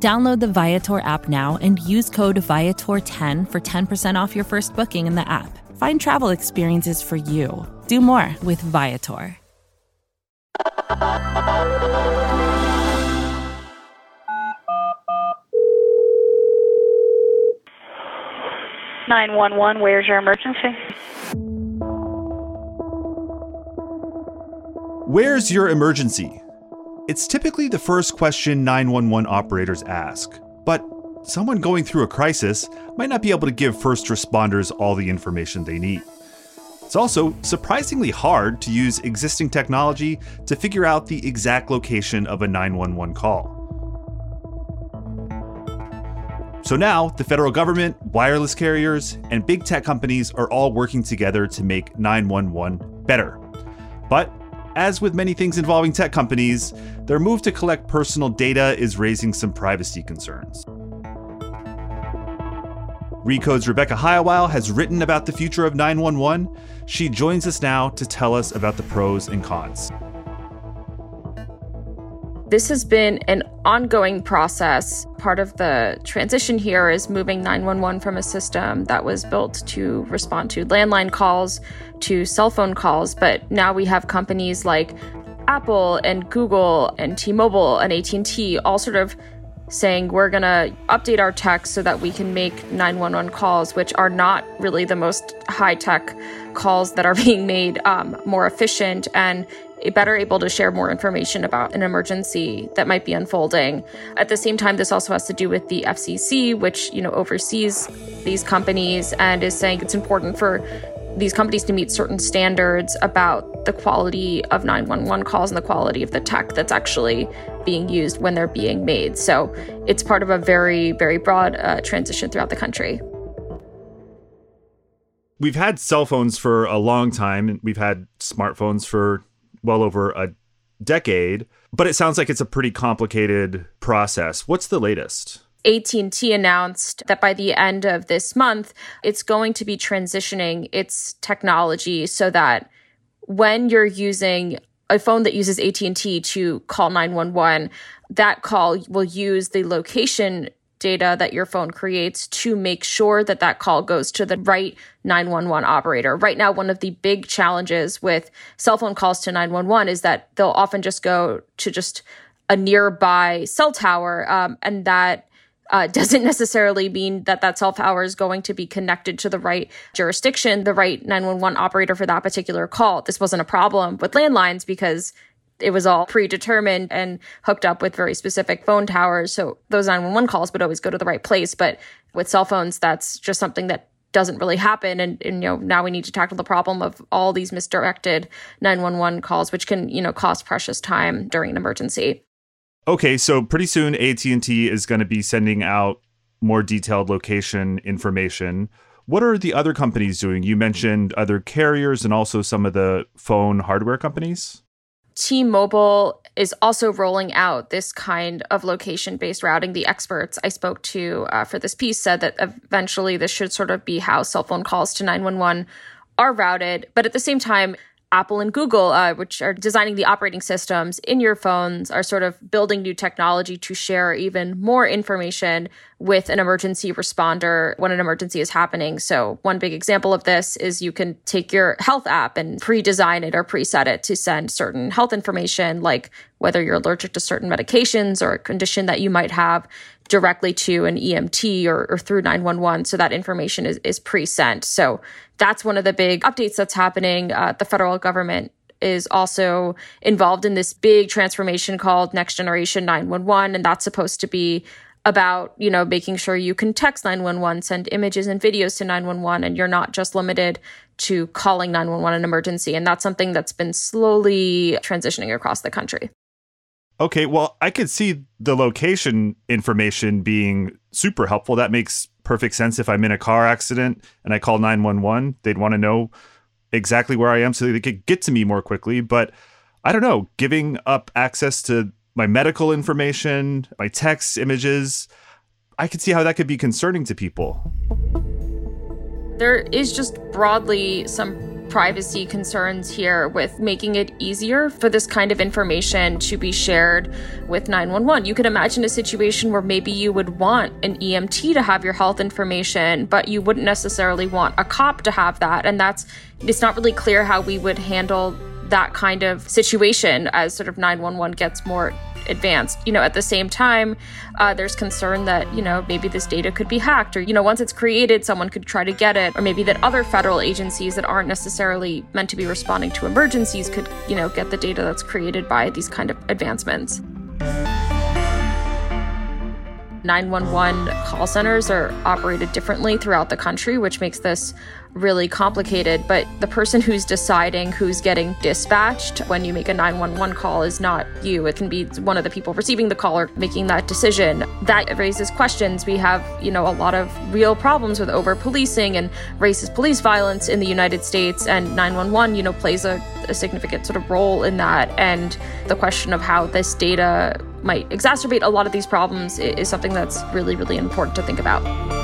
Download the Viator app now and use code Viator10 for 10% off your first booking in the app. Find travel experiences for you. Do more with Viator. Nine one one. Where's your emergency? Where's your emergency? It's typically the first question 911 operators ask, but someone going through a crisis might not be able to give first responders all the information they need. It's also surprisingly hard to use existing technology to figure out the exact location of a 911 call. So now, the federal government, wireless carriers, and big tech companies are all working together to make 911 better. But as with many things involving tech companies, their move to collect personal data is raising some privacy concerns. Recode's Rebecca Heilweil has written about the future of 911. She joins us now to tell us about the pros and cons. This has been an ongoing process. Part of the transition here is moving 911 from a system that was built to respond to landline calls to cell phone calls, but now we have companies like Apple and Google and T-Mobile and AT&T all sort of saying we're going to update our tech so that we can make 911 calls, which are not really the most high tech calls that are being made, um, more efficient and better able to share more information about an emergency that might be unfolding. At the same time, this also has to do with the FCC, which you know oversees these companies and is saying it's important for these companies to meet certain standards about the quality of 911 calls and the quality of the tech that's actually being used when they're being made. So it's part of a very, very broad uh, transition throughout the country. We've had cell phones for a long time, and we've had smartphones for well over a decade, but it sounds like it's a pretty complicated process. What's the latest? AT&T announced that by the end of this month, it's going to be transitioning its technology so that when you're using a phone that uses AT&T to call 911, that call will use the location data that your phone creates to make sure that that call goes to the right 911 operator. Right now, one of the big challenges with cell phone calls to 911 is that they'll often just go to just a nearby cell tower, um, and that uh, doesn't necessarily mean that that cell tower is going to be connected to the right jurisdiction, the right 911 operator for that particular call. This wasn't a problem with landlines because it was all predetermined and hooked up with very specific phone towers. So those 911 calls would always go to the right place. But with cell phones, that's just something that doesn't really happen. And, and, you know, now we need to tackle the problem of all these misdirected 911 calls, which can, you know, cost precious time during an emergency. Okay, so pretty soon AT&T is going to be sending out more detailed location information. What are the other companies doing? You mentioned other carriers and also some of the phone hardware companies. T Mobile is also rolling out this kind of location based routing. The experts I spoke to uh, for this piece said that eventually this should sort of be how cell phone calls to 911 are routed. But at the same time, Apple and Google, uh, which are designing the operating systems in your phones, are sort of building new technology to share even more information with an emergency responder when an emergency is happening. So, one big example of this is you can take your health app and pre design it or preset it to send certain health information, like whether you're allergic to certain medications or a condition that you might have directly to an EMT or, or through 911. So that information is, is pre sent. So that's one of the big updates that's happening. Uh, the federal government is also involved in this big transformation called Next Generation 911. And that's supposed to be about, you know, making sure you can text 911, send images and videos to 911, and you're not just limited to calling 911 an emergency. And that's something that's been slowly transitioning across the country. Okay, well, I could see the location information being super helpful. That makes perfect sense if I'm in a car accident and I call 911. They'd want to know exactly where I am so they could get to me more quickly. But I don't know, giving up access to my medical information, my text, images, I could see how that could be concerning to people. There is just broadly some privacy concerns here with making it easier for this kind of information to be shared with 911. You could imagine a situation where maybe you would want an EMT to have your health information, but you wouldn't necessarily want a cop to have that. And that's, it's not really clear how we would handle that kind of situation as sort of 911 gets more advanced. You know, at the same time, uh, there's concern that, you know, maybe this data could be hacked or, you know, once it's created, someone could try to get it, or maybe that other federal agencies that aren't necessarily meant to be responding to emergencies could, you know, get the data that's created by these kind of advancements. 911 call centers are operated differently throughout the country, which makes this really complicated. But the person who's deciding who's getting dispatched when you make a 911 call is not you. It can be one of the people receiving the call or making that decision. That raises questions. We have, you know, a lot of real problems with over policing and racist police violence in the United States. And 911, you know, plays a, a significant sort of role in that. And the question of how this data might exacerbate a lot of these problems is something that's really, really important to think about.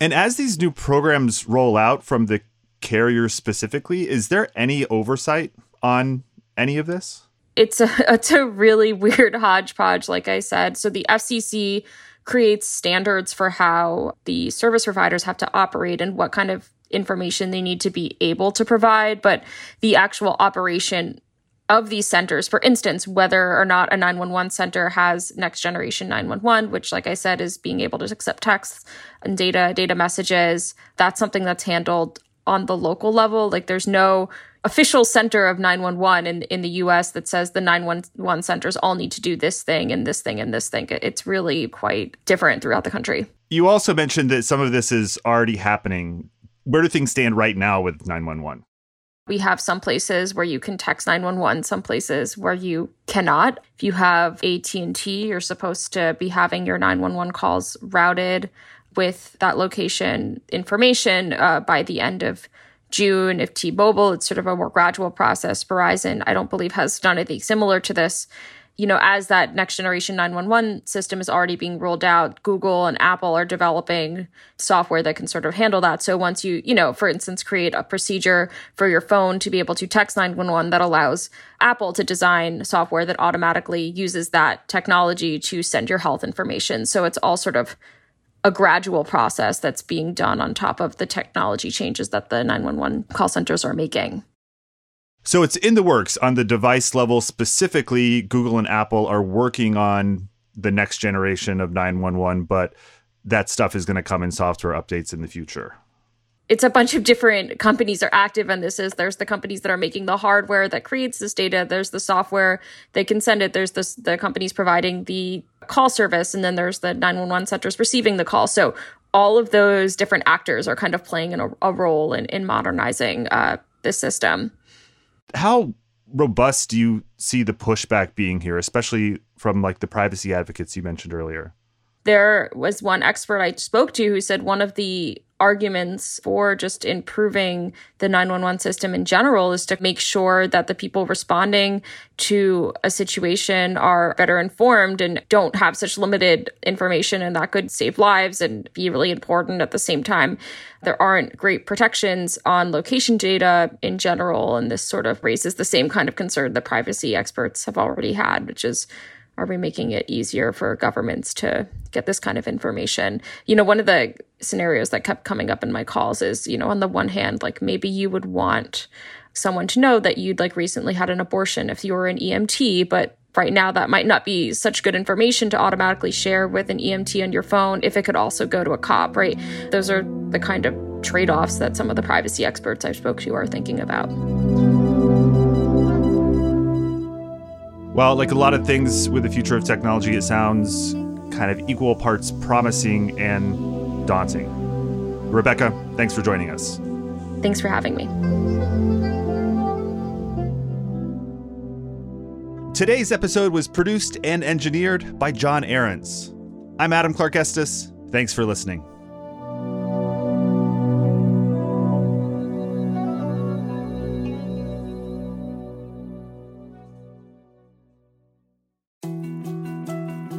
And as these new programs roll out from the carriers specifically, is there any oversight on any of this? It's a it's a really weird hodgepodge, like I said. So the FCC creates standards for how the service providers have to operate and what kind of information they need to be able to provide, but the actual operation of these centers, for instance, whether or not a 911 center has next generation 911, which, like I said, is being able to accept texts and data, data messages, that's something that's handled on the local level. Like there's no official center of 911 in, in the US that says the 911 centers all need to do this thing and this thing and this thing. It's really quite different throughout the country. You also mentioned that some of this is already happening. Where do things stand right now with 911? We have some places where you can text 911, some places where you cannot. If you have AT&T, you're supposed to be having your 911 calls routed with that location information uh, by the end of June. If T-Mobile, it's sort of a more gradual process. Verizon, I don't believe has done anything similar to this you know, as that next generation 911 system is already being rolled out, Google and Apple are developing software that can sort of handle that. So once you, you know, for instance, create a procedure for your phone to be able to text 911 that allows Apple to design software that automatically uses that technology to send your health information. So it's all sort of a gradual process that's being done on top of the technology changes that the 911 call centers are making. So it's in the works on the device level specifically. Google and Apple are working on the next generation of 911, but that stuff is going to come in software updates in the future. It's a bunch of different companies are active in this is there's the companies that are making the hardware that creates this data there's the software they can send it there's this, the companies providing the call service and then there's the 911 centers receiving the call so all of those different actors are kind of playing a, a role in, in modernizing uh, this system how robust do you see the pushback being here, especially from like the privacy advocates you mentioned earlier? There was one expert I spoke to who said one of the arguments for just improving the 911 system in general is to make sure that the people responding to a situation are better informed and don't have such limited information and that could save lives and be really important at the same time. There aren't great protections on location data in general and this sort of raises the same kind of concern that privacy experts have already had which is are we making it easier for governments to get this kind of information? You know, one of the scenarios that kept coming up in my calls is, you know, on the one hand, like maybe you would want someone to know that you'd like recently had an abortion if you were an EMT, but right now that might not be such good information to automatically share with an EMT on your phone if it could also go to a cop, right? Those are the kind of trade offs that some of the privacy experts I've spoke to are thinking about. Well, like a lot of things with the future of technology, it sounds kind of equal parts promising and daunting. Rebecca, thanks for joining us. Thanks for having me. Today's episode was produced and engineered by John Ahrens. I'm Adam Clark Estes. Thanks for listening.